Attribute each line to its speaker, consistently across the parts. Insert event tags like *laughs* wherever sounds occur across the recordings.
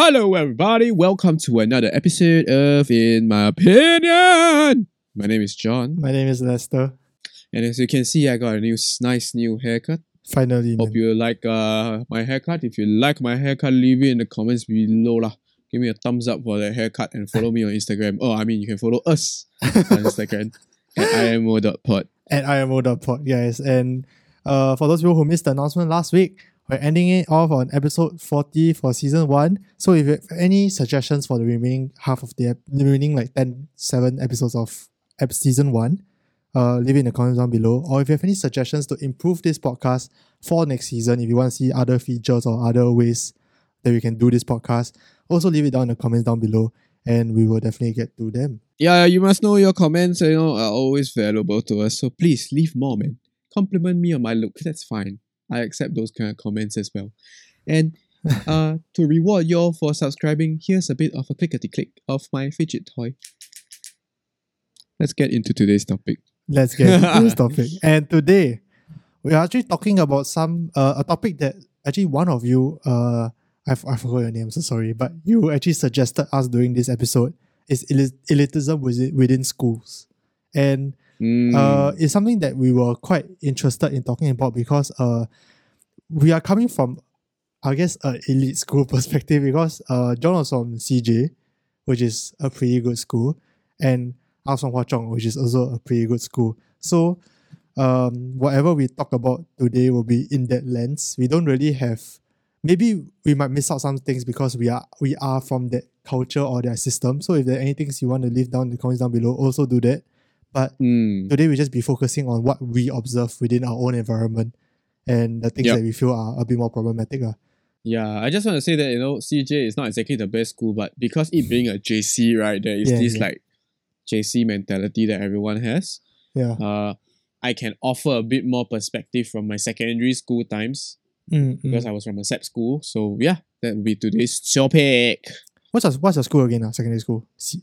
Speaker 1: Hello, everybody. Welcome to another episode of In My Opinion. My name is John,
Speaker 2: My name is Lester.
Speaker 1: and as you can see, I got a new nice new haircut.
Speaker 2: Finally,
Speaker 1: Hope
Speaker 2: man.
Speaker 1: you like uh my haircut. If you like my haircut, leave it in the comments below lah. Give me a thumbs up for the haircut and follow me on Instagram. Oh, I mean, you can follow us on Instagram *laughs* at imo.pod.
Speaker 2: at IMO.pod, guys. And uh, for those people who missed the announcement last week, we're ending it off on episode 40 for season 1. So if you have any suggestions for the remaining half of the, remaining like 10, 7 episodes of ep- season 1, uh, leave it in the comments down below. Or if you have any suggestions to improve this podcast for next season, if you want to see other features or other ways that we can do this podcast, also leave it down in the comments down below and we will definitely get to them.
Speaker 1: Yeah, you must know your comments, you know, are always valuable to us. So please leave more, man. Compliment me on my look. That's fine. I accept those kind of comments as well. And uh, *laughs* to reward you all for subscribing, here's a bit of a clickety click of my fidget toy. Let's get into today's topic.
Speaker 2: Let's get into this *laughs* topic. And today, we are actually talking about some uh, a topic that actually one of you uh I, f- I forgot your name, so sorry, but you actually suggested us doing this episode is eli- elitism within, within schools. And
Speaker 1: Mm,
Speaker 2: uh, it's something that we were quite interested in talking about because uh, we are coming from, I guess, a elite school *laughs* perspective because uh, John was from CJ, which is a pretty good school, and I was from Hwa Chong, which is also a pretty good school. So, um, whatever we talk about today will be in that lens. We don't really have, maybe we might miss out some things because we are we are from that culture or their system. So, if there are any things you want to leave down in the comments down below, also do that. But
Speaker 1: mm,
Speaker 2: today we just be focusing on what we observe within our own environment and the things
Speaker 1: Yep.
Speaker 2: that we feel are a bit more problematic. ah.
Speaker 1: yeah, I just want to say that, you know, CJ is not exactly the best school, but because it being a JC, right, there is
Speaker 2: Yeah,
Speaker 1: this
Speaker 2: yeah.
Speaker 1: like JC mentality that everyone has.
Speaker 2: Yeah.
Speaker 1: Uh, I can offer a bit more perspective from my secondary school times.
Speaker 2: Mm, mm.
Speaker 1: because I was from a SAP school. So yeah, that would be today's topic.
Speaker 2: What's your, what's your school again? Ah, secondary school? C-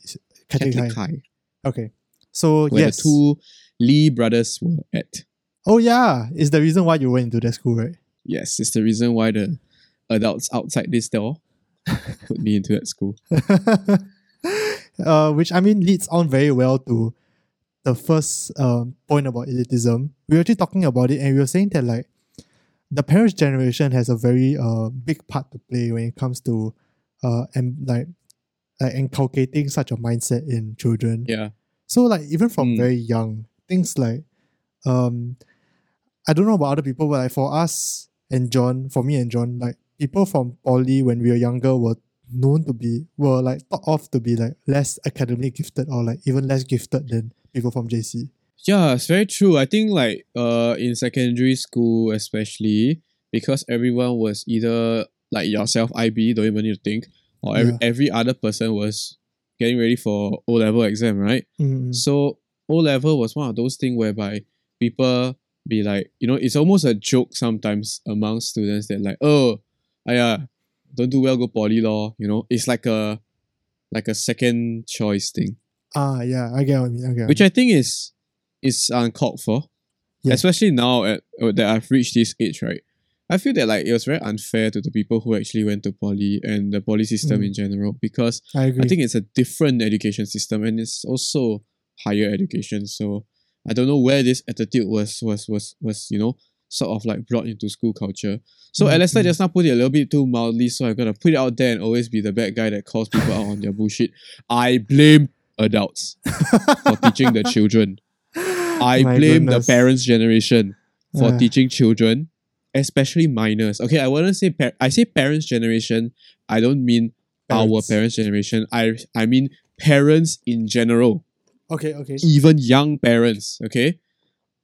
Speaker 2: Catholic,
Speaker 1: Catholic
Speaker 2: High.
Speaker 1: High,
Speaker 2: Okay. So
Speaker 1: where
Speaker 2: yes.
Speaker 1: the two Lee brothers were at.
Speaker 2: oh yeah, is the reason why you went into that school, right?
Speaker 1: Yes, it's the reason why the adults outside this door *laughs* put me into that school. *laughs*
Speaker 2: uh, which I mean leads on very well to the first um, point about elitism. We were actually talking about it, and we were saying that like the parents' generation has a very uh, big part to play when it comes to uh, and like like inculcating such a mindset in children.
Speaker 1: Yeah.
Speaker 2: So like even from
Speaker 1: Mm.
Speaker 2: very young, things like um I don't know about other people, but like for us and John, for me and John, like people from poly when we were younger were known to be were like thought of to be like less academically gifted or like even less gifted than people from JC.
Speaker 1: Yeah, it's very true. I think like uh in secondary school especially because everyone was either like yourself IP, don't even need to think, or every,
Speaker 2: Yeah.
Speaker 1: every other person was getting ready for O level exam, right?
Speaker 2: Mm,
Speaker 1: So O level was one of those things whereby people be like, you know, it's almost a joke sometimes among students that like, oh, yeah, don't do well, go poly law. You know, it's like a like a second choice thing,
Speaker 2: Ah yeah, I get what you mean. I get
Speaker 1: which I think is is uncalled for,
Speaker 2: Yeah.
Speaker 1: especially now at that I've reached this age, right? I feel that like it was very unfair to the people who actually went to poly and the poly system
Speaker 2: Mm.
Speaker 1: in general because.
Speaker 2: I agree.
Speaker 1: I think it's a different education system and it's also higher education. So I don't know where this attitude was was was was, you know, sort of like brought into school culture. So
Speaker 2: Mm,
Speaker 1: Alistair
Speaker 2: mm.
Speaker 1: just now put it a little bit too mildly, so I'm gonna put it out there and always be the bad guy that calls people out on their *laughs* bullshit. I blame adults for teaching the children. *laughs* I
Speaker 2: My
Speaker 1: blame
Speaker 2: goodness.
Speaker 1: the parents' generation for teaching children, especially minors. Okay, I wouldn't say par- I say parents' generation. I don't mean our
Speaker 2: Parents.
Speaker 1: parents' generation. I I mean parents in general,
Speaker 2: Okay, okay.
Speaker 1: even young parents. Okay,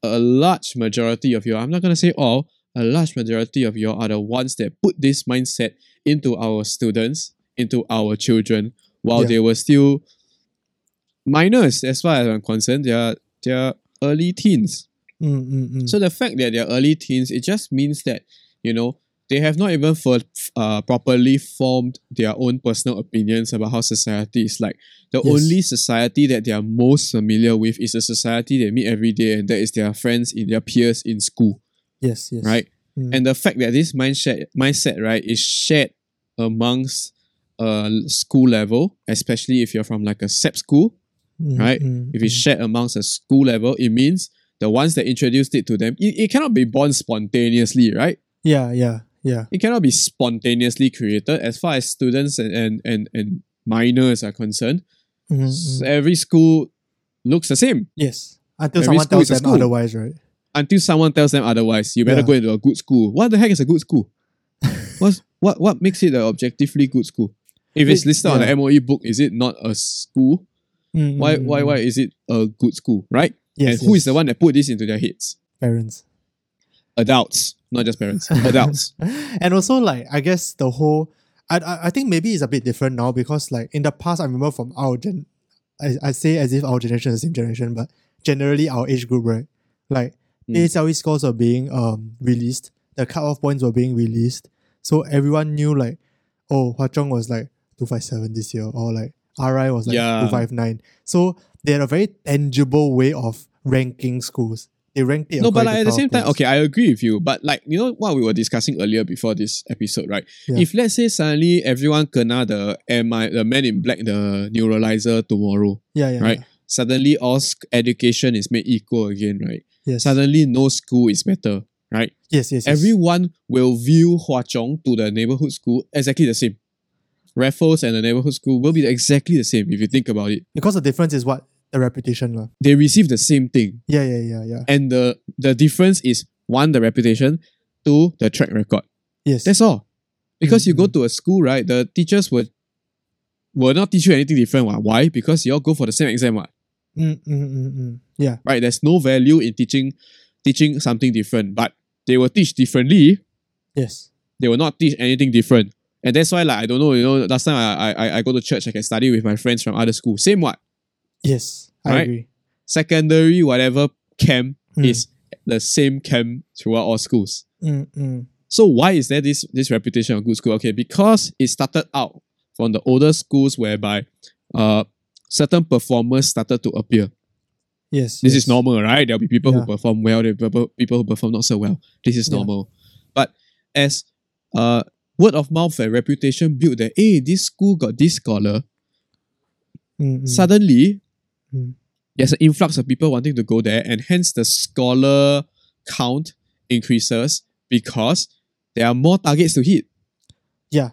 Speaker 1: a large majority of you. I'm not gonna say all. A large majority of you are the ones that put this mindset into our students, into our children, while
Speaker 2: Yeah.
Speaker 1: they were still minors. As far as I'm concerned, they're they're early teens.
Speaker 2: Mm, mm, mm.
Speaker 1: So the fact that they're early teens, it just means that, you know, they have not even for, uh, properly formed their own personal opinions about how society is like. The
Speaker 2: Yes.
Speaker 1: only society that they are most familiar with is a society they meet every day, and that is their friends, in their peers in school,
Speaker 2: yes, yes.
Speaker 1: right?
Speaker 2: Mm.
Speaker 1: And the fact that this mindset mindset, right, is shared amongst a school level, especially if you're from like a SAP school, right?
Speaker 2: mm,
Speaker 1: if it's shared amongst a school level, it means the ones that introduced it to them, it, it cannot be born spontaneously, right?
Speaker 2: yeah, yeah, yeah.
Speaker 1: It cannot be spontaneously created as far as students and, and, and, and minors are concerned.
Speaker 2: Mm,
Speaker 1: s-
Speaker 2: mm.
Speaker 1: Every school looks the same
Speaker 2: Yes. Until
Speaker 1: Every
Speaker 2: someone tells them
Speaker 1: school.
Speaker 2: otherwise, right?
Speaker 1: until someone tells them otherwise. You better
Speaker 2: Yeah.
Speaker 1: go into a good school. What the heck is a good school? *laughs* What's, what what makes it an objectively good school? If it's
Speaker 2: It-
Speaker 1: listed on the. MOE book, is it not a school?
Speaker 2: Mm,
Speaker 1: Why
Speaker 2: mm,
Speaker 1: why
Speaker 2: mm.
Speaker 1: why is it a good school, right?
Speaker 2: Yes,
Speaker 1: and who is
Speaker 2: yes.
Speaker 1: the one that put this into their heads?
Speaker 2: Parents.
Speaker 1: Adults, not just parents. Adults. *laughs*
Speaker 2: and also like I guess the whole I, I I think maybe it's a bit different now because like in the past I remember from our gen I, I say as if our generation is the same generation, but generally our age group, right? Like
Speaker 1: Mm.
Speaker 2: PSLE scores were being um released, the cutoff points were being released. So everyone knew like, oh Hwa Chong was like two five seven this year, or like RI was like
Speaker 1: Yeah.
Speaker 2: two five nine. So they had a very tangible way of ranking schools. They ranked it
Speaker 1: no, but like, at the same time, okay, I agree with you. But like you know what we were discussing earlier before this episode, right?
Speaker 2: Yeah.
Speaker 1: If let's say suddenly everyone kena the MI, the Man in Black, the neuralizer tomorrow,
Speaker 2: Yeah, yeah.
Speaker 1: right?
Speaker 2: yeah.
Speaker 1: suddenly all education is made equal again, right?
Speaker 2: Yes.
Speaker 1: Suddenly no school is better, right?
Speaker 2: yes, yes, yes.
Speaker 1: Everyone will view Hwa Chong to the neighborhood school exactly the same. Raffles and the neighborhood school will be exactly the same if you think about it.
Speaker 2: because the difference is what the reputation lah.
Speaker 1: They receive the same thing.
Speaker 2: Yeah, yeah, yeah, yeah.
Speaker 1: And the, the difference is one, the reputation, two, the track record.
Speaker 2: Yes.
Speaker 1: That's all. Because you go
Speaker 2: Mhm.
Speaker 1: to a school, right? The teachers would will not teach you anything different. What? Why? Because you all go for the same exam.
Speaker 2: Mm, mm, mm, mm. Yeah.
Speaker 1: right? There's no value in teaching teaching something different, but they will teach differently.
Speaker 2: Yes.
Speaker 1: They will not teach anything different, and that's why, like, I don't know. You know, last time I I, I go to church, I can study with my friends from other schools. Same what
Speaker 2: Yes. I
Speaker 1: Right?
Speaker 2: agree.
Speaker 1: secondary whatever camp
Speaker 2: Mm.
Speaker 1: is the same camp throughout all schools.
Speaker 2: Mm, mm.
Speaker 1: So why is there this this reputation of good school? Okay, because it started out from the older schools whereby uh certain performers started to appear.
Speaker 2: Yes.
Speaker 1: This
Speaker 2: yes.
Speaker 1: is normal, right? There'll be people
Speaker 2: Yeah.
Speaker 1: who perform well, there'll be people, who perform not so well. This is
Speaker 2: Yeah.
Speaker 1: normal. But as uh word of mouth and reputation built that, hey, this school got this scholar,
Speaker 2: Mm, mm.
Speaker 1: suddenly
Speaker 2: Mm.
Speaker 1: there's an influx of people wanting to go there, and hence the scholar count increases because there are more targets to hit.
Speaker 2: Yeah.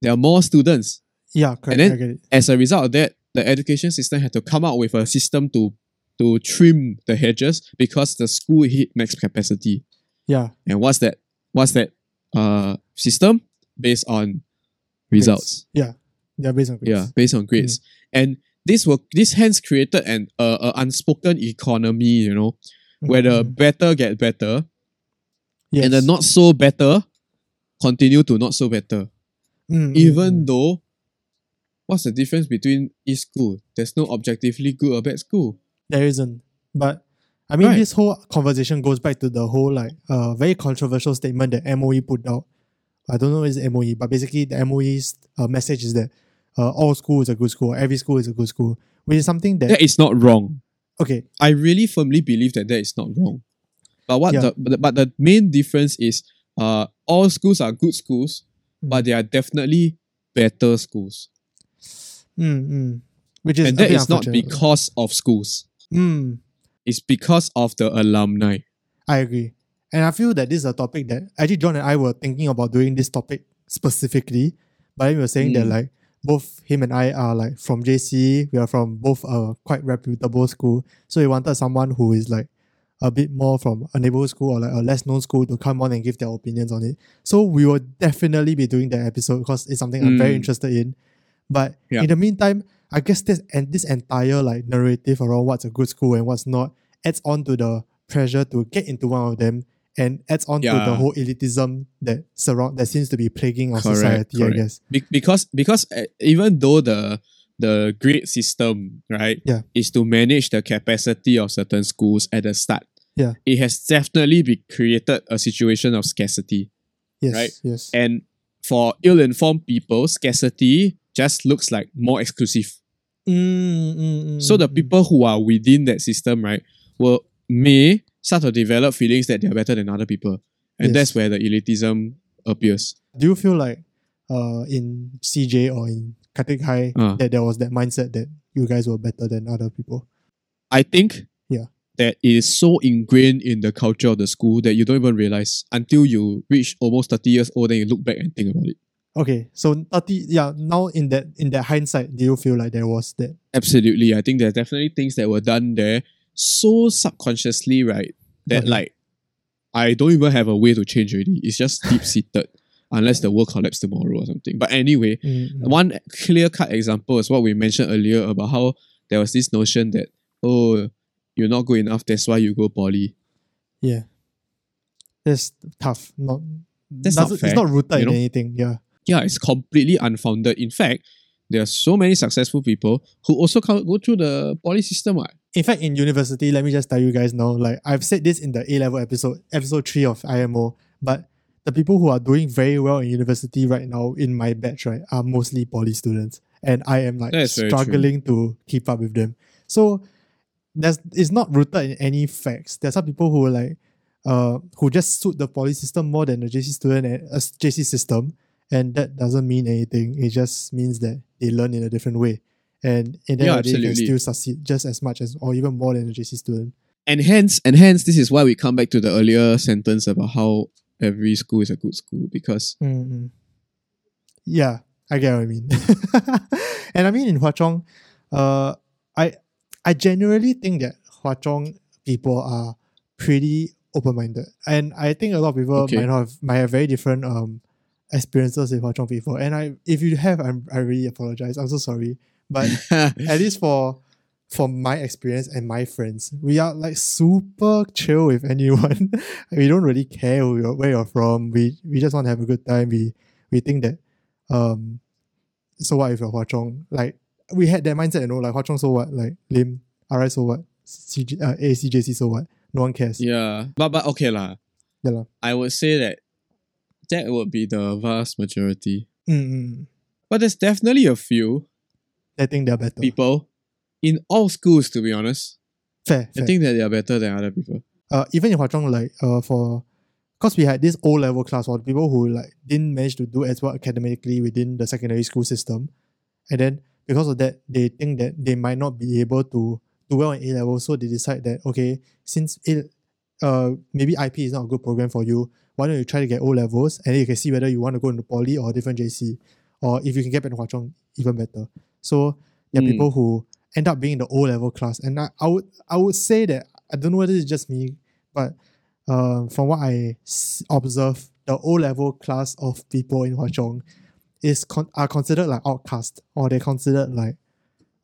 Speaker 1: There are more students.
Speaker 2: Yeah, correct.
Speaker 1: then-
Speaker 2: I get.
Speaker 1: As a result of that, the education system had to come out with a system to to trim the hedges because the school hit max capacity.
Speaker 2: Yeah.
Speaker 1: And what's that? What's that uh system? Based on results.
Speaker 2: Yeah. Yeah, based on grades.
Speaker 1: Yeah, based on grades. And this will this hence created an uh, a unspoken economy, you know,
Speaker 2: Mm,
Speaker 1: where the
Speaker 2: mm.
Speaker 1: better get better
Speaker 2: yes.
Speaker 1: and the not so better continue to not so better.
Speaker 2: Mm, mm,
Speaker 1: Even
Speaker 2: mm.
Speaker 1: though what's the difference between each school? There's no objectively good or bad school.
Speaker 2: there isn't. But I mean,
Speaker 1: Right.
Speaker 2: this whole conversation goes back to the whole like uh very controversial statement that MOE put out. I don't know if it's MOE, but basically the MOE's uh, message is that uh, all school is a good school, every school is a good school, which is something that
Speaker 1: That is not wrong.
Speaker 2: okay,
Speaker 1: I really firmly believe that that is not wrong. But what
Speaker 2: Yeah.
Speaker 1: the but the, but the main difference is uh all schools are good schools,
Speaker 2: Mm.
Speaker 1: but they are definitely better schools.
Speaker 2: mm, mm, which is
Speaker 1: and that is not because of schools.
Speaker 2: Mm,
Speaker 1: It's because of the alumni.
Speaker 2: I agree. And I feel that this is a topic that actually John and I were thinking about doing this topic specifically. But then we were saying that
Speaker 1: Mm.
Speaker 2: like both him and I are like from JC. We are from both a quite reputable school. So we wanted someone who is like a bit more from a neighborhood school or like a less known school to come on and give their opinions on it. So we will definitely be doing that episode because it's something I'm very
Speaker 1: Mm.
Speaker 2: interested in. But
Speaker 1: Yeah.
Speaker 2: in the meantime, I guess this and this entire like narrative around what's a good school and what's not adds on to the pressure to get into one of them and adds on to the whole elitism that surround that seems to be plaguing our
Speaker 1: Correct,
Speaker 2: society,
Speaker 1: correct.
Speaker 2: I guess.
Speaker 1: Be- because because uh, even though the the grade system right
Speaker 2: Yeah.
Speaker 1: is to manage the capacity of certain schools at the start.
Speaker 2: Yeah.
Speaker 1: It has definitely be created a situation of scarcity.
Speaker 2: Yes.
Speaker 1: Right.
Speaker 2: Yes.
Speaker 1: And for ill-informed people, scarcity just looks like more exclusive.
Speaker 2: Mm, mm, mm,
Speaker 1: So the
Speaker 2: mm,
Speaker 1: people who are within that system, right, will may start to develop feelings that they're better than other people. And
Speaker 2: Yes.
Speaker 1: that's where the elitism appears.
Speaker 2: Do you feel like uh in CJ or in Catholic High
Speaker 1: Uh.
Speaker 2: that there was that mindset that you guys were better than other people.
Speaker 1: I think
Speaker 2: Yeah.
Speaker 1: that it is so ingrained in the culture of the school that you don't even realize until you reach almost 30 years old then you look back and think about it.
Speaker 2: Okay, so thirty yeah, now in that in that hindsight, do you feel like there was that
Speaker 1: Absolutely. I think there are definitely things that were done there so subconsciously, right? That
Speaker 2: Okay.
Speaker 1: like I don't even have a way to change already. It's just deep seated. *laughs* Unless the world collapses tomorrow or something. But anyway,
Speaker 2: Mm, mm.
Speaker 1: one clear cut example is what we mentioned earlier about how there was this notion that, oh, you're not good enough, that's why you go poly.
Speaker 2: Yeah. That's tough. Not
Speaker 1: That's not fair,
Speaker 2: It's not rooted
Speaker 1: you
Speaker 2: in anything. Yeah.
Speaker 1: Yeah, it's completely unfounded. In fact, there are so many successful people who also come, go through the poly system. What?
Speaker 2: In fact, in university, let me just tell you guys now, like I've said this in the A level episode, episode three of IMO, but the people who are doing very well in university right now in my batch, right, are mostly poly students. And I am like
Speaker 1: That's
Speaker 2: struggling to keep up with them. So there's it's not rooted in any facts. There's some people who are like uh who just suit the poly system more than the JC student and uh, JC system. And that doesn't mean anything. It just means that they learn in a different way. And in the
Speaker 1: Yeah,
Speaker 2: end they can still succeed just as much as or even more than a JC student.
Speaker 1: And hence, and hence, this is why we come back to the earlier sentence about how every school is a good school because
Speaker 2: Mm-mm. Yeah, I get what I mean. *laughs* and I mean in Hwa Chong, uh, I I genuinely think that Hwa Chong people are pretty open minded, and I think a lot of people
Speaker 1: Okay.
Speaker 2: might not have, might have very different um experiences with Hwa Chong people. And I if you have, I'm, I really apologize. I'm so sorry, but *laughs* at least for for my experience and my friends, we are like super chill with anyone. *laughs* we don't really care who you're, where you're from. We we just want to have a good time. We we think that um so what if you're Hwa Chong? Like we had that mindset, you know, like Hwa Chong so what? Like Lim, RI so what? CG, uh, ACJC so what? No one cares.
Speaker 1: yeah, but but okay lah.
Speaker 2: Yeah lah.
Speaker 1: I would say that that would be the vast majority.
Speaker 2: Mm-mm.
Speaker 1: But there's definitely a few
Speaker 2: I think they're better.
Speaker 1: people in all schools, to be honest.
Speaker 2: Fair,
Speaker 1: I
Speaker 2: fair.
Speaker 1: think that they are better than other people.
Speaker 2: uh, even in Hwa Chong, like uh, for because we had this O level class for people who like didn't manage to do as well academically within the secondary school system, and then because of that, they think that they might not be able to do well in A level, so they decide that okay, since it, uh, maybe IP is not a good program for you, why don't you try to get O levels and then you can see whether you want to go into poly or a different JC, or if you can get back to Hwa Chong, even better. So there are
Speaker 1: Mm.
Speaker 2: people who end up being in the O level class, and I, I would I would say that I don't know whether it's just me, but uh, from what I observe, the O level class of people in Hwa Chong is con- are considered like outcast, or they're considered like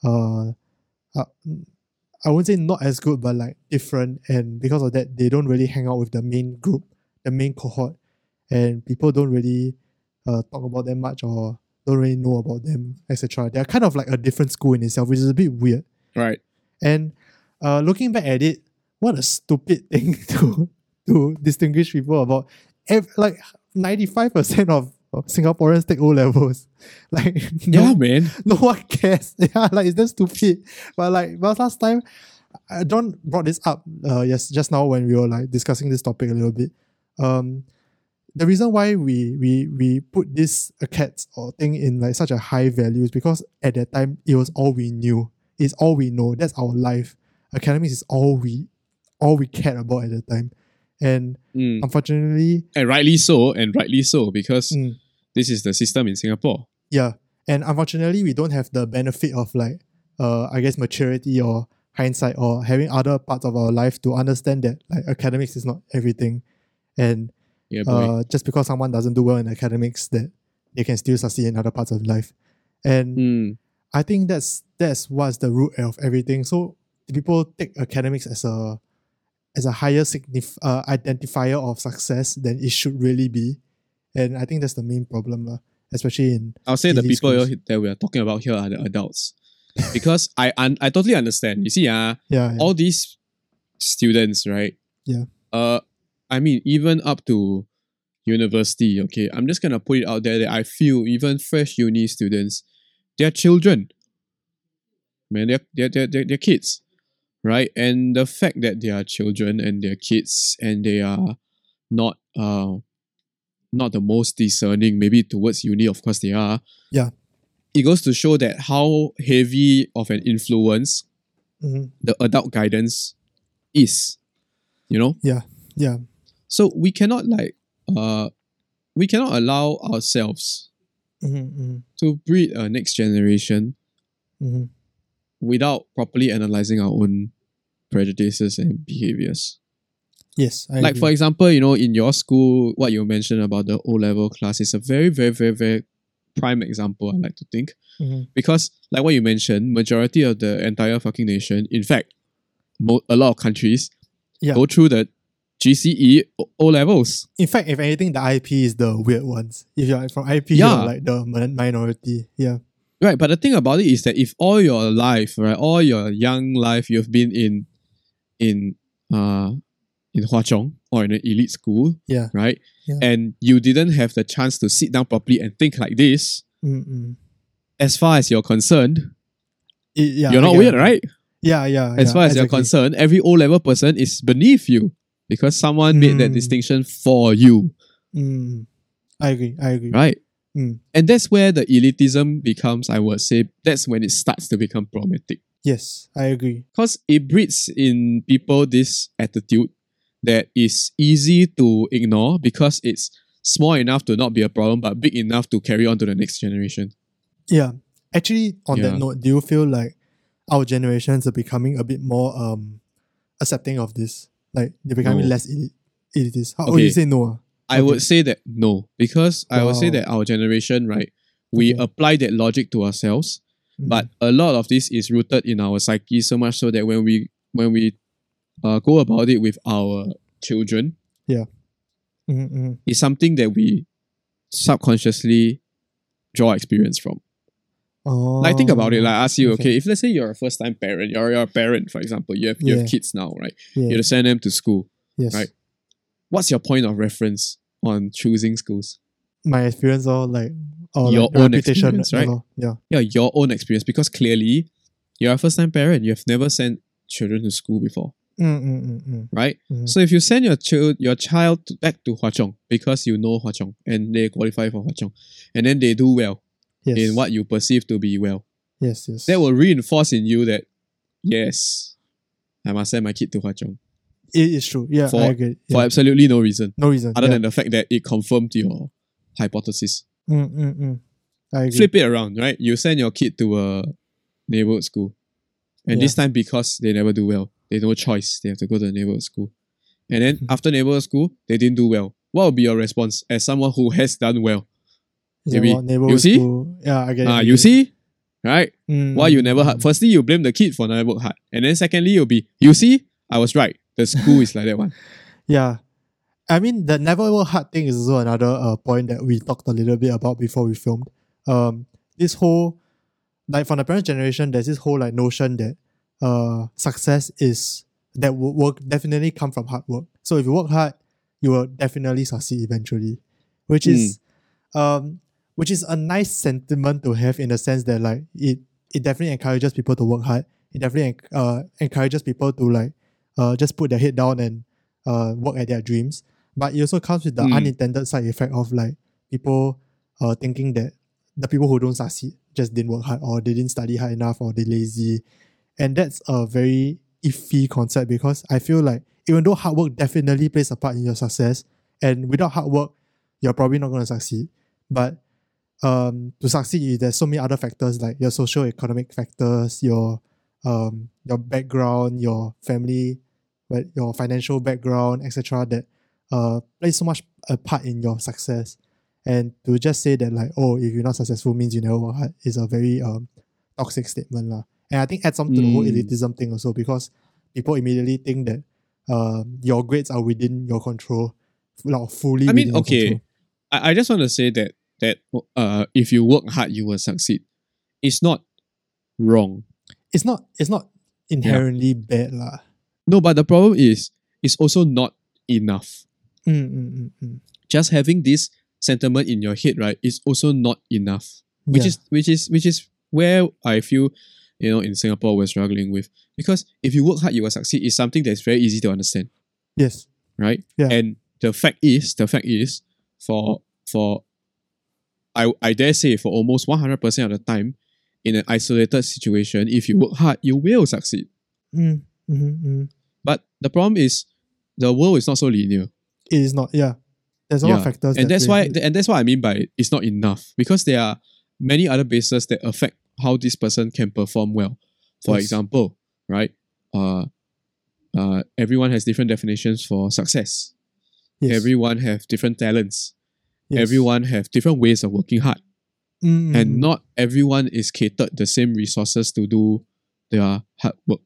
Speaker 2: uh, uh, I wouldn't say not as good, but like different, and because of that, they don't really hang out with the main group, the main cohort, and people don't really uh, talk about them much or don't really know about them, etc. They're kind of like a different school in itself, which is a bit weird.
Speaker 1: Right.
Speaker 2: And uh, looking back at it, what a stupid *laughs* thing to to distinguish people about. Ev- like ninety five percent of Singaporeans take O levels. *laughs* Like no,
Speaker 1: Yeah, man.
Speaker 2: no one cares. *laughs* Yeah, like it's just stupid. But like, but last time, uh, John brought this up. Uh, yes, just now when we were like discussing this topic a little bit. Um, the reason why we we we put this a cat or thing in like such a high value is because at that time it was all we knew. It's all we know. That's our life. Academics is all we all we cared about at the time. And
Speaker 1: Mm.
Speaker 2: unfortunately,
Speaker 1: And rightly so, and rightly so, because
Speaker 2: Mm.
Speaker 1: this is the system in Singapore.
Speaker 2: Yeah, and unfortunately, we don't have the benefit of like, uh, I guess maturity or hindsight or having other parts of our life to understand that like academics is not everything, and
Speaker 1: Yeah,
Speaker 2: uh, just because someone doesn't do well in academics, that they can still succeed in other parts of life, and
Speaker 1: Mm.
Speaker 2: I think that's that's what's the root of everything. So people take academics as a as a higher signif- uh, identifier of success than it should really be, and I think that's the main problem, lah. especially in
Speaker 1: I'll say the people
Speaker 2: schools.
Speaker 1: that we are talking about here are the adults. because I un- I totally understand. You see, uh,
Speaker 2: yeah, yeah.
Speaker 1: all these students, right?
Speaker 2: Yeah.
Speaker 1: Uh, I mean, even up to university, okay, I'm just gonna put it out there that I feel even fresh uni students, they're children. Man, they're they're, they're, they're kids, right? And the fact that they are children and they're kids and they are not uh not the most discerning, maybe towards uni, of course they are.
Speaker 2: Yeah.
Speaker 1: It goes to show that how heavy of an influence
Speaker 2: Mhm.
Speaker 1: the adult guidance is. You know?
Speaker 2: Yeah. Yeah.
Speaker 1: So we cannot like uh we cannot allow ourselves
Speaker 2: Mm-hmm,
Speaker 1: to breed a next generation
Speaker 2: mm-hmm.
Speaker 1: Without properly analyzing our own prejudices and behaviors.
Speaker 2: Yes. I
Speaker 1: like
Speaker 2: agree.
Speaker 1: for example, you know, in your school, what you mentioned about the O level class is a very, very, very, very prime example. I like to think
Speaker 2: Mhm.
Speaker 1: because, like what you mentioned, majority of the entire fucking nation, in fact, mo- a lot of countries
Speaker 2: Yeah.
Speaker 1: go through the GCE O- O levels.
Speaker 2: In fact, if anything, the IP is the weird ones. If you're from IP,
Speaker 1: Yeah.
Speaker 2: you're like the minority. Yeah.
Speaker 1: Right, but the thing about it is that if all your life, right, all your young life, you've been in, in, uh, in Hwa Chong or in an elite school,
Speaker 2: Yeah.
Speaker 1: right,
Speaker 2: Yeah.
Speaker 1: and you didn't have the chance to sit down properly and think like this,
Speaker 2: Mm-mm.
Speaker 1: as far as you're concerned,
Speaker 2: It- yeah.
Speaker 1: you're not weird, right?
Speaker 2: Yeah, yeah.
Speaker 1: As
Speaker 2: yeah,
Speaker 1: far as you're concerned, every O level person is beneath you because someone made that
Speaker 2: Mm.
Speaker 1: distinction for you,
Speaker 2: Mm. I agree. I agree.
Speaker 1: right?
Speaker 2: Mm.
Speaker 1: And that's where the elitism becomes, I would say, that's when it starts to become problematic.
Speaker 2: Yes, I agree.
Speaker 1: because it breeds in people this attitude that is easy to ignore because it's small enough to not be a problem but big enough to carry on to the next generation.
Speaker 2: Yeah. Actually, on
Speaker 1: Yeah.
Speaker 2: that note, do you feel like our generations are becoming a bit more um accepting of this? Like they're becoming
Speaker 1: No.
Speaker 2: less elit- elitist. How
Speaker 1: Okay.
Speaker 2: you say no?
Speaker 1: I
Speaker 2: Okay.
Speaker 1: would say that no, because I would say that our generation, right, we
Speaker 2: Okay.
Speaker 1: apply that logic to ourselves,
Speaker 2: Mm.
Speaker 1: but a lot of this is rooted in our psyche so much so that when we when we uh, go about it with our children,
Speaker 2: Mhm, mhm.
Speaker 1: it's something that we subconsciously draw experience from.
Speaker 2: Oh,
Speaker 1: Like think about it. Like ask you,
Speaker 2: okay.
Speaker 1: okay, if let's say you're a first time parent, you're, you're a parent, for example, you have you
Speaker 2: Yeah.
Speaker 1: have kids now, right?
Speaker 2: yeah.
Speaker 1: You have to send them to school.
Speaker 2: yes.
Speaker 1: right. What's your point of reference on choosing schools?
Speaker 2: My experience or like or
Speaker 1: Your
Speaker 2: like
Speaker 1: own experience, right?
Speaker 2: Yeah.
Speaker 1: Yeah, your own experience because clearly you're a first time parent. You have never sent children to school before,
Speaker 2: Mm, mm, mm, mm.
Speaker 1: right?
Speaker 2: Mhm.
Speaker 1: So if you send your child your child back to Hwa Chong because you know Hwa Chong and they qualify for Hwa Chong, and then they do well
Speaker 2: Yes.
Speaker 1: in what you perceive to be well,
Speaker 2: Yes, yes.
Speaker 1: that will reinforce in you that yes, I must send my kid to Hwa Chong
Speaker 2: it is true. Yeah,
Speaker 1: For-
Speaker 2: I agree. Yeah.
Speaker 1: for absolutely no reason
Speaker 2: no reason.
Speaker 1: other
Speaker 2: yeah.
Speaker 1: than the fact that it confirmed your hypothesis.
Speaker 2: Mm, mm, mm. I agree.
Speaker 1: Flip it around, right? You send your kid to a neighborhood school, and
Speaker 2: Yeah.
Speaker 1: this time because they never do well, they no choice. They have to go to the neighborhood school, and then
Speaker 2: Mhm.
Speaker 1: after neighborhood school, they didn't do well. What would be your response as someone who has done well? Maybe-
Speaker 2: neighborhood
Speaker 1: see?
Speaker 2: school. Yeah, I get it.
Speaker 1: Ah,
Speaker 2: I
Speaker 1: you see, right?
Speaker 2: Mm,
Speaker 1: Why you never
Speaker 2: mm,
Speaker 1: hard? Firstly, you blame the kid for never work hard, and then secondly, you'll be, you see, I was right. The school is like that one. *laughs*
Speaker 2: Yeah. I mean, the never work hard thing is also another uh, point that we talked a little bit about before we filmed. Um, this whole, like from the parent generation, there's this whole like notion that uh, success is that will work definitely come from hard work. So if you work hard, you will definitely succeed eventually, which is, um, which is a nice sentiment to have in the sense that like it it definitely encourages people to work hard. It definitely uh, encourages people to like uh, just put their head down and uh, work at their dreams. But it also comes with the
Speaker 1: Mm.
Speaker 2: unintended side effect of like people uh, thinking that the people who don't succeed just didn't work hard or they didn't study hard enough or they're lazy. And that's a very iffy concept because I feel like even though hard work definitely plays a part in your success, and without hard work, you're probably not going to succeed. But um, to succeed, there's so many other factors like your social economic factors, your um, your background, your family, but your financial background, etc. That uh plays so much a part in your success. And to just say that like, oh, if you're not successful means you never work hard is a very um toxic statement lah. And I think adds on to the whole
Speaker 1: Mm.
Speaker 2: elitism thing also because people immediately think that um your grades are within your control, like fully.
Speaker 1: I mean, okay. I, I just want to say that that uh, if you work hard, you will succeed. It's not wrong.
Speaker 2: It's not. It's not inherently bad lah.
Speaker 1: No, but the problem is, it's also not enough.
Speaker 2: Mm, mm, mm, mm.
Speaker 1: Just having this sentiment in your head, right, is also not enough. Which
Speaker 2: Yeah.
Speaker 1: is which is which is where I feel, you know, in Singapore we're struggling with. Because if you work hard, you will succeed is something that's very easy to understand,
Speaker 2: yes.
Speaker 1: right?
Speaker 2: Yeah.
Speaker 1: And the fact is, the fact is, for for I I dare say for almost 100% of the time in an isolated situation, if you work hard, you will succeed.
Speaker 2: Mm, mm-hmm, mm.
Speaker 1: But the problem is the world is not so linear.
Speaker 2: It is not. Yeah, there's a lot of factors,
Speaker 1: and
Speaker 2: that
Speaker 1: that's why and that's what I mean by it's not enough because there are many other bases that affect how this person can perform well. For
Speaker 2: Yes.
Speaker 1: example, right? Uh, uh, everyone has different definitions for success.
Speaker 2: Yes,
Speaker 1: Everyone have different talents.
Speaker 2: yes.
Speaker 1: Everyone have different ways of working hard,
Speaker 2: Mm,
Speaker 1: and not everyone is catered the same resources to do their hard work.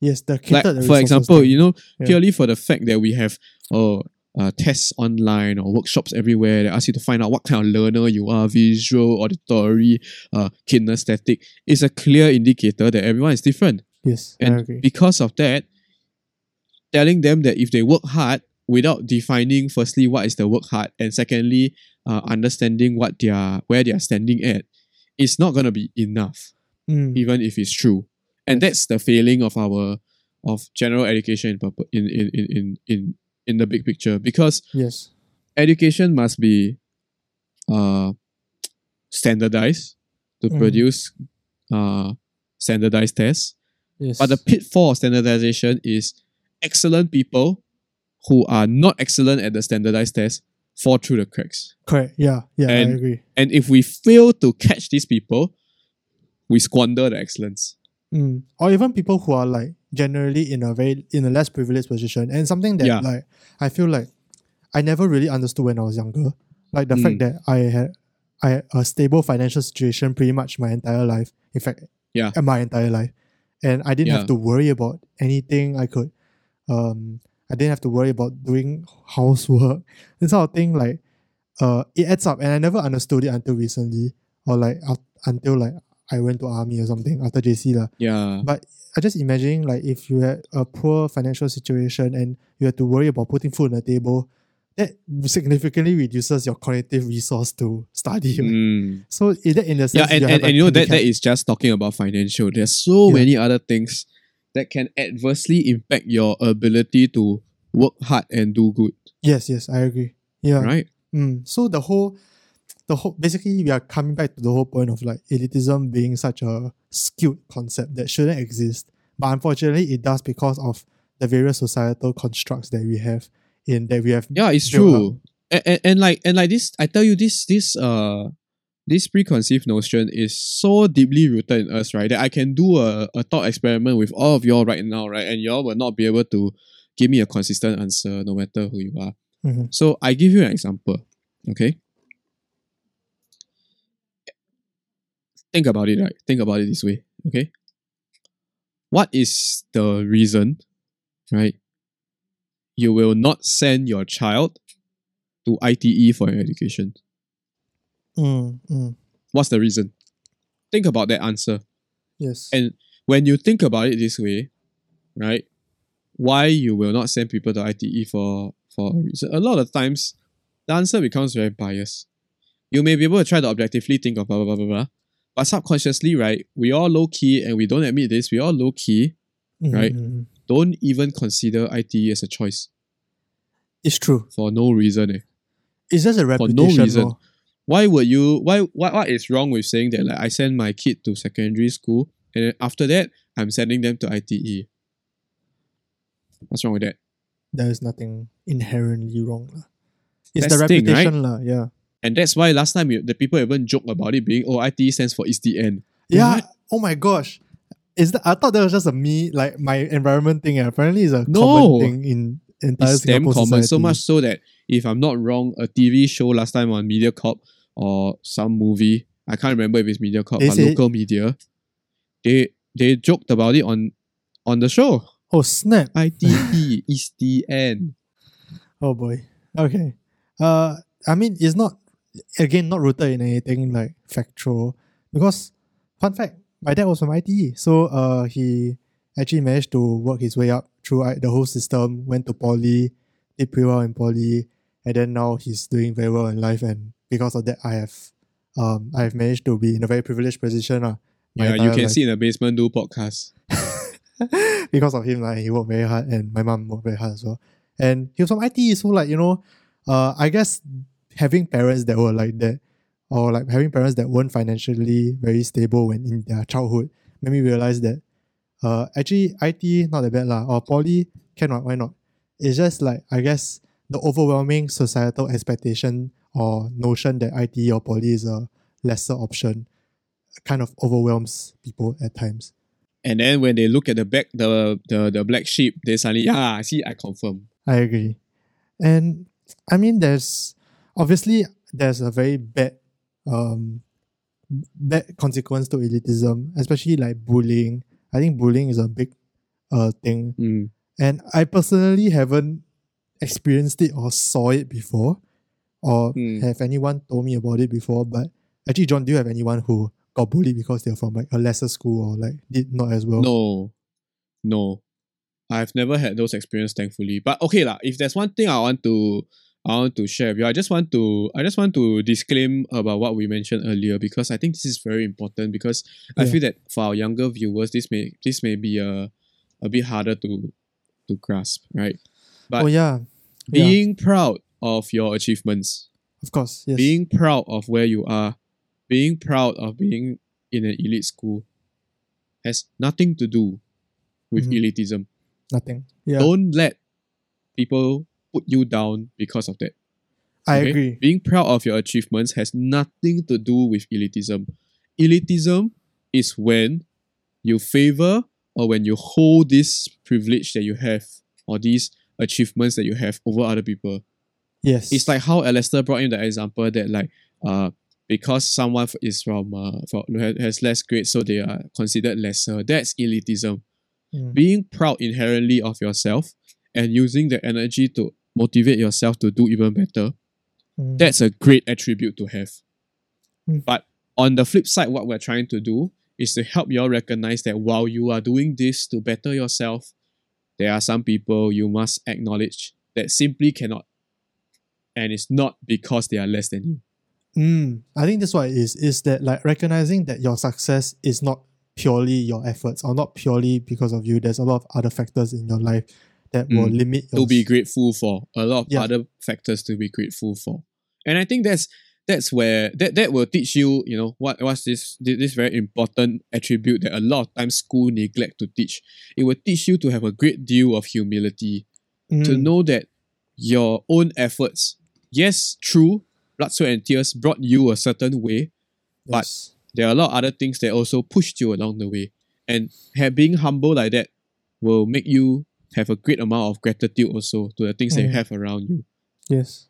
Speaker 2: yes, the
Speaker 1: Like
Speaker 2: catered
Speaker 1: for example,
Speaker 2: thing.
Speaker 1: you know,
Speaker 2: Yeah.
Speaker 1: purely for the fact that we have oh uh, tests online or workshops everywhere that ask you to find out what kind of learner you are, visual, auditory, uh, kinesthetic, is a clear indicator that everyone is different.
Speaker 2: yes, I
Speaker 1: And
Speaker 2: agree.
Speaker 1: because of that, telling them that if they work hard without defining firstly what is the work hard and secondly uh, understanding what they are where they are standing at, it's not gonna be enough
Speaker 2: Mm,
Speaker 1: even if it's true. And that's the failing of our of general education in in in in in in, in the big picture because
Speaker 2: yes,
Speaker 1: education must be uh standardized to
Speaker 2: Mm.
Speaker 1: produce uh standardized tests.
Speaker 2: yes.
Speaker 1: But the pitfall of standardization is excellent people who are not excellent at the standardized test fall through the cracks.
Speaker 2: correct. Yeah, yeah,
Speaker 1: And-
Speaker 2: I agree.
Speaker 1: And if we fail to catch these people, we squander the excellence.
Speaker 2: Mm. Or even people who are like generally in a very in a less privileged position, and something that
Speaker 1: Yeah.
Speaker 2: like I feel like I never really understood when I was younger, like the
Speaker 1: Mm.
Speaker 2: fact that I had I had a stable financial situation pretty much my entire life. In fact,
Speaker 1: Yeah.
Speaker 2: my entire life, and I didn't
Speaker 1: Yeah.
Speaker 2: have to worry about anything. I could, um, I didn't have to worry about doing housework. *laughs* This sort of thing, like, uh, it adds up, and I never understood it until recently, or like out, until like I went to army or something after JC lah.
Speaker 1: Yeah.
Speaker 2: But I just imagine like if you had a poor financial situation and you had to worry about putting food on the table, that significantly reduces your cognitive resource to study. right?
Speaker 1: Mm. *laughs*
Speaker 2: So in that in the sense,
Speaker 1: Yeah, and,
Speaker 2: you
Speaker 1: and, and you know that that is just talking about financial. There's so
Speaker 2: Yeah.
Speaker 1: many other things that can adversely impact your ability to work hard and do good.
Speaker 2: yes, yes, I agree. Yeah.
Speaker 1: Right?
Speaker 2: Mm. So the whole, the whole basically we are coming back to the whole point of like elitism being such a skewed concept that shouldn't exist, but unfortunately it does because of the various societal constructs that we have in that we have.
Speaker 1: Yeah, it's true. And, and, and like and like this, I tell you this this uh this preconceived notion is so deeply rooted in us, right? That I can do a, a thought experiment with all of y'all right now, right? And y'all will not be able to give me a consistent answer no matter who you are.
Speaker 2: Mhm.
Speaker 1: So I give you an example. Okay. Think about it, right? Think about it this way. Okay. What is the reason, right? You will not send your child to ITE for an education.
Speaker 2: Mm, mm.
Speaker 1: What's the reason? Think about that answer.
Speaker 2: Yes.
Speaker 1: And when you think about it this way, right? Why you will not send people to ITE for for a reason? A lot of times, the answer becomes very biased. You may be able to try to objectively think of blah blah blah blah blah, but subconsciously, right? We all low key, and we don't admit this. We all low key
Speaker 2: Mhm,
Speaker 1: right.
Speaker 2: mhm.
Speaker 1: don't even consider ITE as a choice
Speaker 2: It's true.
Speaker 1: for no reason. Eh.
Speaker 2: It's just a reputation.
Speaker 1: For
Speaker 2: no reason.
Speaker 1: Why would you? Why what what is wrong with saying that? Like I send my kid to secondary school, and then after that, I'm sending them to ITE. What's wrong with that?
Speaker 2: There is nothing inherently wrong. lah. It's
Speaker 1: That's
Speaker 2: the
Speaker 1: thing, right?
Speaker 2: reputation, lah. Yeah.
Speaker 1: And that's why last time you, the people even joke about it being oh ITE stands for is the end.
Speaker 2: Yeah.
Speaker 1: What?
Speaker 2: Oh my gosh. Is that I thought that was just a me like my environment thing. eh. Apparently, it's a
Speaker 1: No.
Speaker 2: common thing in entire
Speaker 1: It's damn
Speaker 2: Singapore
Speaker 1: common.
Speaker 2: society.
Speaker 1: So much so that if I'm not wrong, a TV show last time on MediaCorp or some movie, I can't remember if it's MediaCorp,
Speaker 2: They
Speaker 1: but
Speaker 2: said-
Speaker 1: local media, they they joked about it on on the show.
Speaker 2: Oh snap!
Speaker 1: ITE *laughs* is the end.
Speaker 2: Oh boy. Okay. Uh, I mean, it's not again not rooted in anything like factual because fun fact, my dad was from ITE, so uh, he actually managed to work his way up through I- the whole system. Went to poly, did pretty well in poly, and then now he's doing very well in life. And because of that, I have um I have managed to be in a very privileged position. Uh,
Speaker 1: Yeah, you can see in the basement do podcast. *laughs*
Speaker 2: because of him, like he worked very hard, and my mom worked very hard as well. And he was from IT, so like you know, uh, I guess having parents that were like that, or like having parents that weren't financially very stable when in their childhood, made me realize that uh actually IT not that bad lah, or poly cannot, why not? It's just like I guess the overwhelming societal expectation or notion that IT or poly is a lesser option kind of overwhelms people at times.
Speaker 1: And then when they look at the back, the the, the black sheep, they suddenly, yeah, see, I confirm.
Speaker 2: I agree. And I mean there's obviously there's a very bad um bad consequence to elitism, especially like bullying. I think bullying is a big uh thing.
Speaker 1: Mm.
Speaker 2: And I personally haven't experienced it or saw it before or
Speaker 1: Hmm.
Speaker 2: have anyone told me about it before. But actually, John, do you have anyone who got bullied because they're from like a lesser school or like did not as well?
Speaker 1: No, no, I've never had those experiences, thankfully. But okay, lah. If there's one thing I want to, I want to share with you. I just want to, I just want to disclaim about what we mentioned earlier because I think this is very important because I feel that for our younger viewers, this may, this may be a, a bit harder to, to grasp, right? but
Speaker 2: oh yeah. yeah,
Speaker 1: Being proud of your achievements,
Speaker 2: of course. Yes.
Speaker 1: being proud of where you are, being proud of being in an elite school, has nothing to do with
Speaker 2: Mhm.
Speaker 1: elitism.
Speaker 2: nothing. Yeah.
Speaker 1: Don't let people put you down because of that.
Speaker 2: I
Speaker 1: okay?
Speaker 2: agree.
Speaker 1: Being proud of your achievements has nothing to do with elitism. Elitism is when you favor or when you hold this privilege that you have or these achievements that you have over other people.
Speaker 2: Yes.
Speaker 1: It's like how Alistair brought in the example that like uh because someone is from uh from, has less grades so they are considered lesser. That's elitism.
Speaker 2: Mm.
Speaker 1: Being proud inherently of yourself and using the energy to motivate yourself to do even better
Speaker 2: Mm.
Speaker 1: that's a great attribute to have.
Speaker 2: Mm.
Speaker 1: But on the flip side, what we're trying to do is to help you all recognize that while you are doing this to better yourself, there are some people you must acknowledge that simply cannot. And it's not because they are less than you.
Speaker 2: Mm, I think that's what it is. Is that like recognizing that your success is not purely your efforts or not purely because of you. There's a lot of other factors in your life that will
Speaker 1: Mm,
Speaker 2: limit your
Speaker 1: To be grateful for. A lot of
Speaker 2: Yeah.
Speaker 1: other factors to be grateful for. And I think that's that's where that, that will teach you, you know, what what's this this very important attribute that a lot of times school neglect to teach. It will teach you to have a great deal of humility, to
Speaker 2: Mm,
Speaker 1: know that your own efforts, yes, true, blood, sweat, and tears brought you a certain way. but-
Speaker 2: yes.
Speaker 1: There are a lot of other things that also pushed you along the way. And have, being humble like that will make you have a great amount of gratitude also to the things that you
Speaker 2: Mm.
Speaker 1: have around you.
Speaker 2: yes.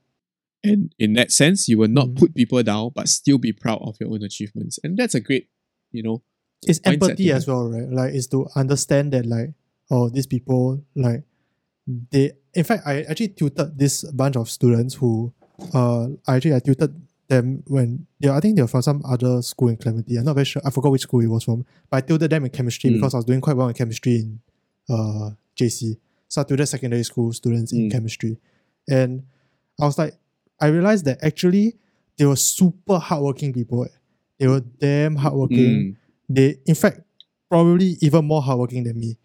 Speaker 1: And in that sense, you will not
Speaker 2: Mm.
Speaker 1: put people down, but still be proud of your own achievements. And that's a great, you know,
Speaker 2: It's empathy as well, right? Like is to understand that like oh these people like they in fact I actually tutored this bunch of students who uh I actually I tutored them when they I think they were from some other school in Clementi. I'm not very sure. I forgot which school it was from. But I tutored them in chemistry
Speaker 1: Mm.
Speaker 2: because I was doing quite well in chemistry in uh JC. So I tutored secondary school students in
Speaker 1: Mm.
Speaker 2: chemistry. And I was like I realized that actually they were super hardworking people. eh. They were damn hardworking
Speaker 1: mm,
Speaker 2: they in fact probably even more hardworking than me.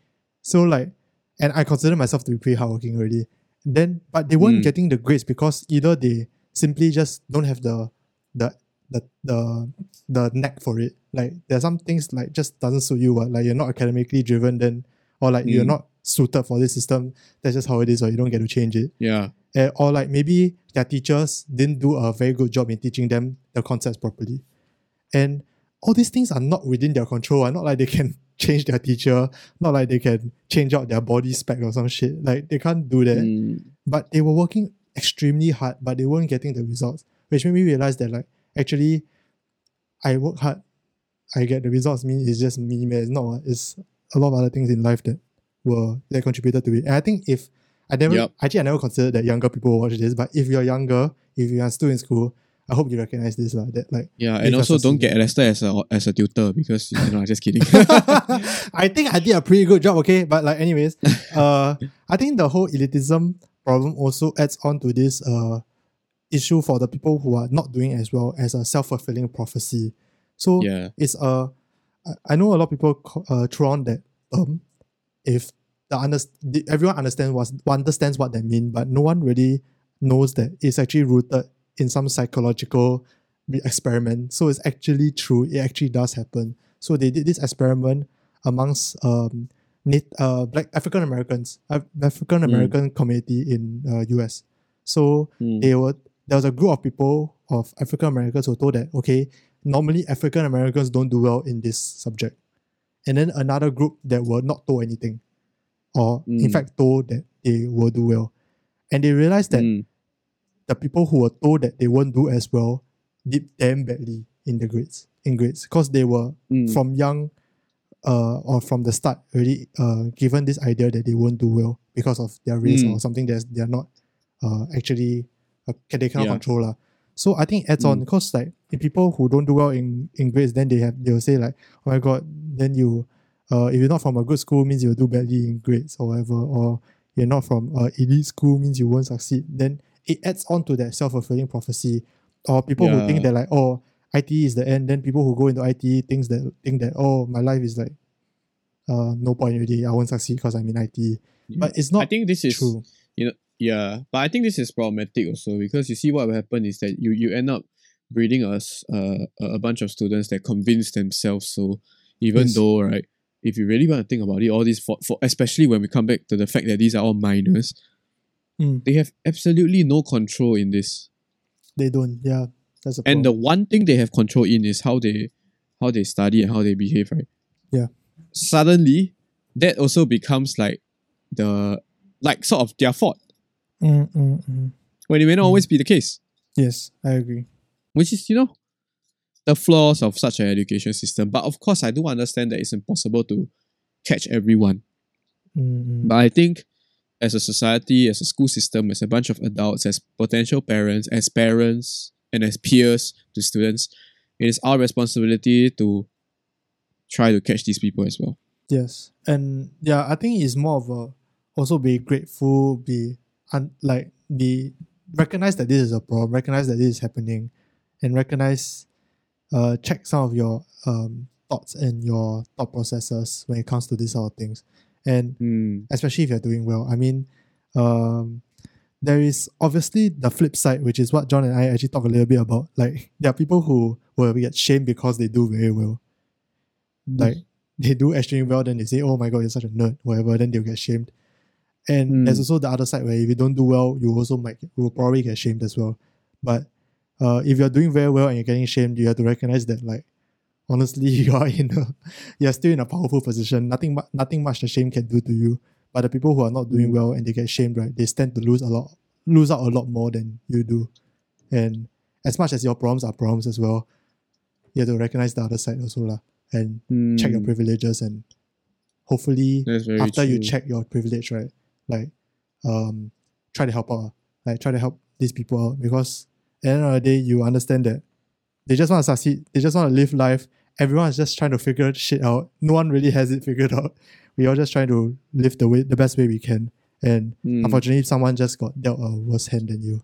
Speaker 2: So like and I consider myself to be pretty hardworking already. Then but they weren't
Speaker 1: Mm.
Speaker 2: getting the grades because either they simply just don't have the the the the the knack for it. Like there's some things like just doesn't suit you, like you're not academically driven then or like you're
Speaker 1: Mm.
Speaker 2: not suited for this system. That's just how it is, or you don't get to change it.
Speaker 1: yeah.
Speaker 2: Eh, or like maybe their teachers didn't do a very good job in teaching them the concepts properly. And all these things are not within their control. Are not like they can change their teacher, not like they can change out their body spec or some shit. Like they can't do that.
Speaker 1: Mm,
Speaker 2: But they were working extremely hard, but they weren't getting the results. Which made me realize that like actually I work hard, I get the results mean it's just me, man. It's not it's a lot of other things in life that were that contributed to it. And I think if I never
Speaker 1: Yup.
Speaker 2: actually I never considered that younger people watch this, but if you're younger, if you are still in school, I hope you recognize this lah. That like
Speaker 1: yeah. And also don't get arrested as a as a tutor because you know, I'm just kidding. *laughs*
Speaker 2: I think I did a pretty good job, okay? But like anyways, *laughs* uh I think the whole elitism problem also adds on to this uh issue for the people who are not doing as well as a self-fulfilling prophecy. So
Speaker 1: yeah.
Speaker 2: it's uh I- know a lot of people uh, throw on that um, if the underst- the, everyone understands what understands what they mean, but no one really knows that it's actually rooted in some psychological experiment. So it's actually true. It actually does happen. So they did this experiment amongst um, uh, Black African Americans, African American community in uh, US. So
Speaker 1: Mm.
Speaker 2: they were there was a group of people of African Americans who told that okay, normally African Americans don't do well in this subject, and then another group that were not told anything, or in
Speaker 1: Mm.
Speaker 2: fact told that they will do well, and they realized that
Speaker 1: Mm.
Speaker 2: The people who were told that they won't do as well did damn badly in the grades in grades because they were
Speaker 1: Mm.
Speaker 2: from young uh, or from the start already uh, given this idea that they won't do well because of their race
Speaker 1: Mm.
Speaker 2: or something that they're not uh, actually uh, they cannot
Speaker 1: Yeah.
Speaker 2: control lah. So I think it adds on
Speaker 1: Mm.
Speaker 2: because like if people who don't do well in, in grades then they have they'll say like oh my god then you uh, if you're not from a good school means you'll do badly in grades or whatever or you're not from a elite school means you won't succeed then it adds on to that self-fulfilling prophecy or people who think
Speaker 1: Yeah.
Speaker 2: that like oh IT is the end then people who go into IT thinks that think that oh my life is like uh no point already I won't succeed because I'm in ITE but it's not
Speaker 1: I think this is
Speaker 2: true You know,
Speaker 1: Yeah, but I think this is problematic also because you see what will happen is that you you end up breeding us uh, a a bunch of students that convince themselves so even
Speaker 2: Yes.
Speaker 1: though right if you really want to think about it all these for, for especially when we come back to the fact that these are all minors
Speaker 2: Mm.
Speaker 1: they have absolutely no control in this
Speaker 2: they don't yeah that's a
Speaker 1: and the one thing they have control in is how they how they study and how they behave right
Speaker 2: Yeah.
Speaker 1: suddenly that also becomes like the like sort of their fault
Speaker 2: Mm, mm, mm.
Speaker 1: when it may not
Speaker 2: Mm.
Speaker 1: always be the case
Speaker 2: yes I agree
Speaker 1: which is you know the flaws of such an education system but of course i do understand that it's impossible to catch everyone
Speaker 2: Mm, mm.
Speaker 1: but i think as a society as a school system as a bunch of adults as potential parents as parents and as peers to students it is our responsibility to try to catch these people as well.
Speaker 2: Yes, and yeah, I think it's more of a also be grateful, be un, like be recognize that this is a problem, recognize that this is happening, and recognize, uh, check some of your um thoughts and your thought processes when it comes to these sort of things, and
Speaker 1: Hmm.
Speaker 2: especially if you're doing well. I mean, um, there is obviously the flip side, which is what John and I actually talk a little bit about. Like there are people who will get shamed because they do very well. Like they do extremely well, then they say, "Oh my god, you're such a nerd," whatever. Then they'll get shamed. And
Speaker 1: Hmm.
Speaker 2: there's also the other side where if you don't do well, you also might you will probably get shamed as well. But uh, if you're doing very well and you're getting shamed, you have to recognize that like honestly *laughs* you are in a you're still in a powerful position. Nothing nothing much the shame can do to you. But the people who are not doing
Speaker 1: Mm.
Speaker 2: well and they get shamed, right, they stand to lose a lot lose out a lot more than you do. And as much as your problems are problems as well, you have to recognize the other side also lah. And check your
Speaker 1: Hmm.
Speaker 2: privileges and hopefully after you check your privilege, right? Like um try to help out. Like try to help these people out because at the end of the day you understand that they just want to succeed, they just want to live life. Everyone is just trying to figure shit out. No one really has it figured out. We are just trying to live the way the best way we can. And
Speaker 1: Hmm.
Speaker 2: unfortunately someone just got dealt a worse hand than you.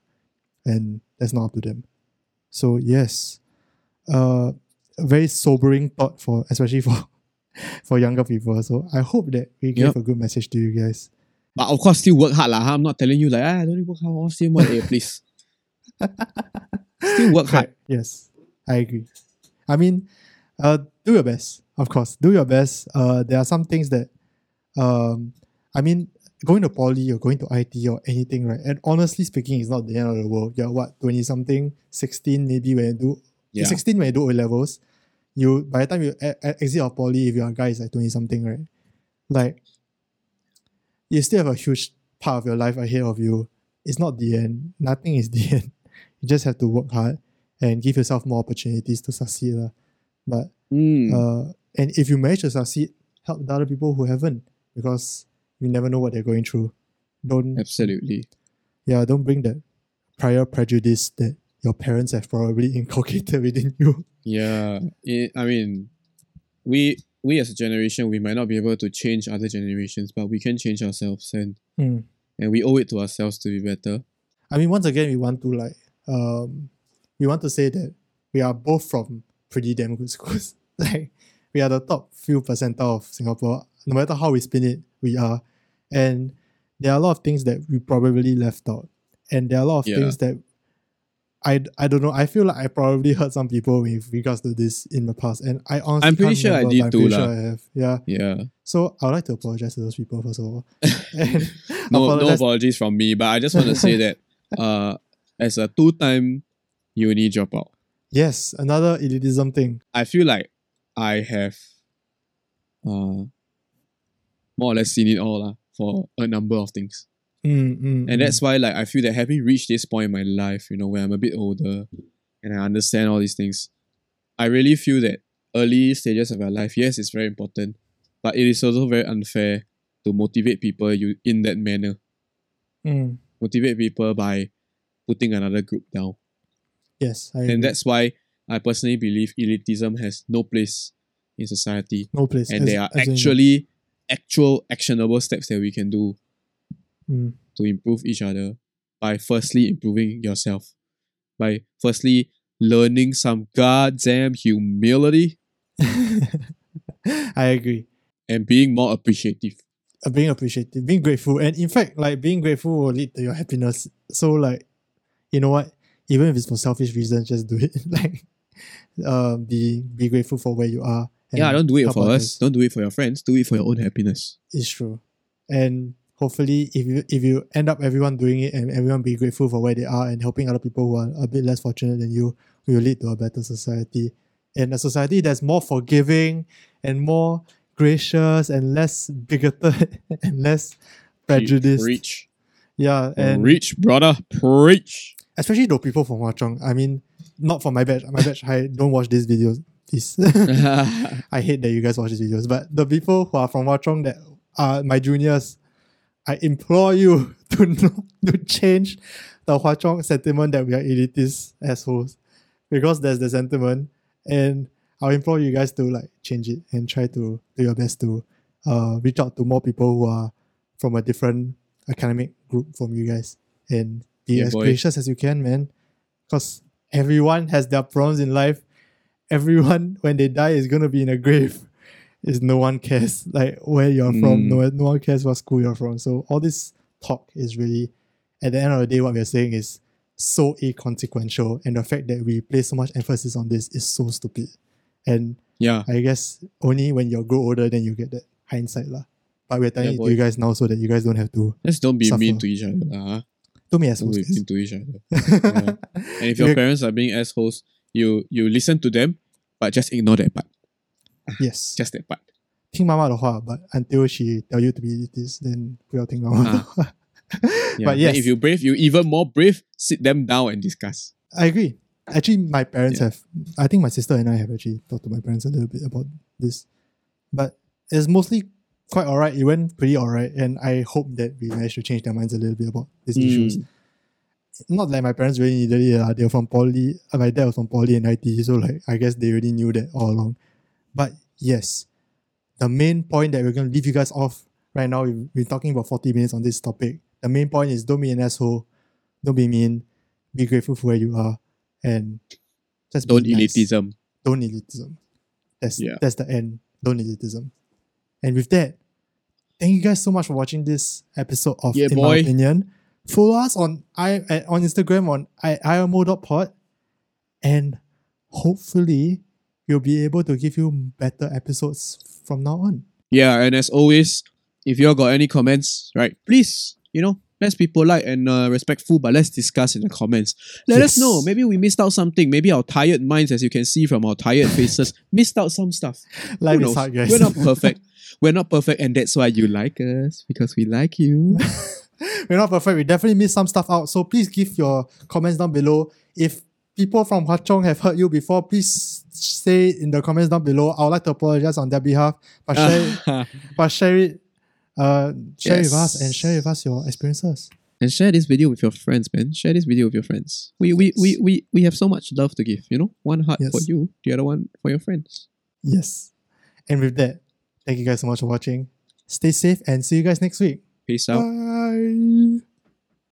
Speaker 2: And that's not up to them. So yes. Uh a very sobering thought for especially for *laughs* for younger people. So I hope that we gave
Speaker 1: Yep.
Speaker 2: a good message to you guys.
Speaker 1: But of course, still work hard lah. huh? I'm not telling you like ah, don't work hard. I'll still work please. still work hard.
Speaker 2: Yes, I agree. I mean, uh, do your best, of course. Do your best. Uh, there are some things that, um, I mean, going to poly or going to IT or anything, right? And honestly speaking, it's not the end of the world. You're what twenty something, sixteen maybe when you do
Speaker 1: Yeah.
Speaker 2: sixteen when you do O levels. You by the time you exit of poly, if you're a guy, it's like twenty something, right? Like, you still have a huge part of your life ahead of you. It's not the end. Nothing is *laughs* the end. You just have to work hard and give yourself more opportunities to succeed. lah. But
Speaker 1: Hmm.
Speaker 2: uh, and if you manage to succeed, help the other people who haven't because you never know what they're going through. Don't
Speaker 1: Absolutely.
Speaker 2: yeah, don't bring that prior prejudice that your parents have probably *laughs* inculcated within you.
Speaker 1: Yeah, it, I mean, we we as a generation we might not be able to change other generations, but we can change ourselves, and
Speaker 2: Mm.
Speaker 1: and we owe it to ourselves to be better.
Speaker 2: I mean, once again, we want to like um, we want to say that we are both from pretty damn good schools. *laughs* like we are the top few percentile of Singapore. No matter how we spin it, we are. And there are a lot of things that we probably left out, and there are a lot of
Speaker 1: Yeah.
Speaker 2: things that I, I don't know. I feel like I probably hurt some people with regards to this in the past, and I honestly
Speaker 1: I'm pretty sure I
Speaker 2: remember,
Speaker 1: did
Speaker 2: I'm
Speaker 1: too
Speaker 2: sure I have. Yeah.
Speaker 1: Yeah.
Speaker 2: So I'd like to apologize to those people first of all. *laughs*
Speaker 1: No, no apologies from me, but I just want to say that uh, as a two-time uni dropout,
Speaker 2: Yes, another elitism thing.
Speaker 1: I feel like I have uh, more or less seen it all lah, for a number of things.
Speaker 2: Mm, mm,
Speaker 1: And
Speaker 2: mm.
Speaker 1: that's why like I feel that having reached this point in my life, you know, where I'm a bit older and I understand all these things, I really feel that early stages of your life, yes, it's very important, but it is also very unfair to motivate people you in that manner.
Speaker 2: Mm,
Speaker 1: Motivate people by putting another group down.
Speaker 2: Yes, I
Speaker 1: And
Speaker 2: agree.
Speaker 1: that's why I personally believe elitism has no place in society.
Speaker 2: no place.
Speaker 1: And
Speaker 2: As-
Speaker 1: there are actually actual actionable steps that we can do
Speaker 2: Mm,
Speaker 1: to improve each other by firstly improving yourself, by firstly learning some goddamn humility *laughs*
Speaker 2: I agree.
Speaker 1: and being more appreciative.
Speaker 2: Uh, being appreciative, being grateful, and in fact, like being grateful will lead to your happiness. So, like, you know what? Even if it's for selfish reasons, just do it. *laughs* like, uh, be be grateful for where you are.
Speaker 1: yeah, don't do it for us. Don't do it for your friends. Do it for your own happiness.
Speaker 2: It's true, and hopefully, if you if you end up everyone doing it and everyone be grateful for where they are and helping other people who are a bit less fortunate than you, will lead to a better society, and a society that's more forgiving and more gracious and less bigoted *laughs* and less prejudiced.
Speaker 1: Preach.
Speaker 2: Yeah, and
Speaker 1: Preach, brother. Preach.
Speaker 2: Especially the people from Hwa Chong. I mean, not from my batch. My batch, I don't watch these videos. Please. *laughs* I hate that you guys watch these videos. But the people who are from Hwa Chong that are my juniors, I implore you *laughs* to not, to change the Hwa Chong sentiment that we are elitist assholes. Because there's the sentiment. And I'll implore you guys to like change it and try to do your best to uh, reach out to more people who are from a different academic group from you guys and be
Speaker 1: Yeah,
Speaker 2: as
Speaker 1: boy.
Speaker 2: gracious as you can, man. Because everyone has their problems in life. Everyone, *laughs* when they die, is gonna be in a grave. Is no one cares *laughs* like where you're from.
Speaker 1: Mm.
Speaker 2: No, one- no one cares what school you're from. So all this talk is really, at the end of the day, what we're saying is so inconsequential, and the fact that we place so much emphasis on this is so stupid. And
Speaker 1: yeah.
Speaker 2: I guess only when you grow older, then you get that hindsight, lah. But we're telling
Speaker 1: Yeah,
Speaker 2: it to you guys now so that you guys don't have to.
Speaker 1: Let's don't be mean to each other. lah?
Speaker 2: Don't be
Speaker 1: Don't
Speaker 2: assholes.
Speaker 1: be
Speaker 2: guys.
Speaker 1: mean to each other. Yeah. And if your
Speaker 2: You-
Speaker 1: parents are being assholes, you you listen to them, but just ignore that part.
Speaker 2: yes.
Speaker 1: Just that part.
Speaker 2: 听妈妈的话, but until she tell you to be elitist, then 不要听妈妈的话. *laughs*
Speaker 1: Yeah.
Speaker 2: But
Speaker 1: then
Speaker 2: yes.
Speaker 1: if you brave, you even more brave, sit them down and discuss.
Speaker 2: I agree. Actually, my parents
Speaker 1: Yeah.
Speaker 2: have. I think my sister and I have actually talked to my parents a little bit about this, but it's mostly quite alright. It went pretty alright, and I hope that we managed to change their minds a little bit about these issues.
Speaker 1: Mm.
Speaker 2: Not like my parents really needed it. Uh, they were from poly. Uh, my dad was from poly and IT, so like I guess they already knew that all along. But yes, the main point that we're gonna leave you guys off right now. We've been talking about forty minutes on this topic. The main point is don't be an asshole, don't be mean, be grateful for where you are, and just
Speaker 1: Don't
Speaker 2: be nice.
Speaker 1: elitism.
Speaker 2: Don't elitism. That's
Speaker 1: Yeah.
Speaker 2: that's the end. Don't elitism. And with that, thank you guys so much for watching this episode of
Speaker 1: Yeah,
Speaker 2: In My
Speaker 1: boy.
Speaker 2: Opinion. Follow us on I uh, on Instagram on I, IMO.pod and hopefully we'll be able to give you better episodes from now on.
Speaker 1: Yeah, and as always, if you all got any comments, right, please, you know, let's be polite and uh, respectful, but let's discuss in the comments. Let us know. Maybe we missed out something. Maybe our tired minds, as you can see from our tired faces, *laughs* missed out some stuff. Who
Speaker 2: Life
Speaker 1: knows?
Speaker 2: hard.
Speaker 1: We're not *laughs* perfect. We're not perfect, and that's why you like us because we like you. *laughs*
Speaker 2: We're not perfect. We definitely missed some stuff out. So please give your comments down below. If people from Hwa Chong have heard you before, please say in the comments down below. I would like to apologize on their behalf, but share, it- but share it, uh, share with us and share with us your experiences.
Speaker 1: and share this video with your friends, man. Share this video with your friends. We we, we, we, we have so much love to give, you know? One heart for you, the other one for your friends.
Speaker 2: Yes. And with that, thank you guys so much for watching. Stay safe and see you guys next week.
Speaker 1: Peace out.
Speaker 2: Bye.